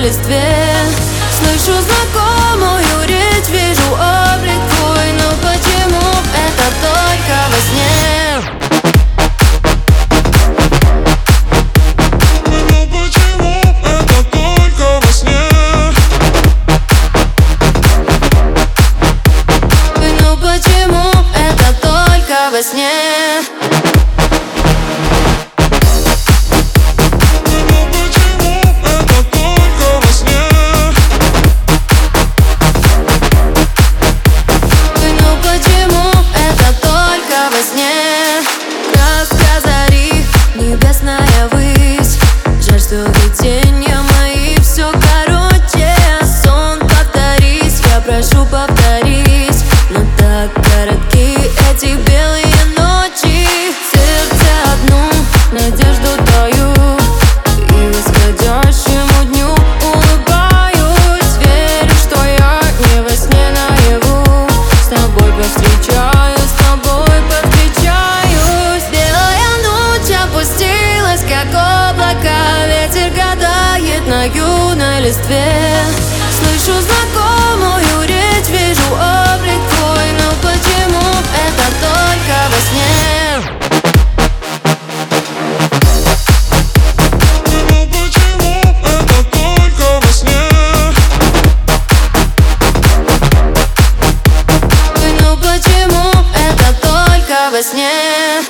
les dve повторить Но так коротки эти белые ночи. Сердце одну надежду даю И восходящему дню улыбаюсь. Верю, что я не во сне наяву. С тобой повстречаюсь, с тобой повстречаюсь. Белая ночь опустилась, как облако, Ветер гадает на юной листве. Слышу знакомый во сне.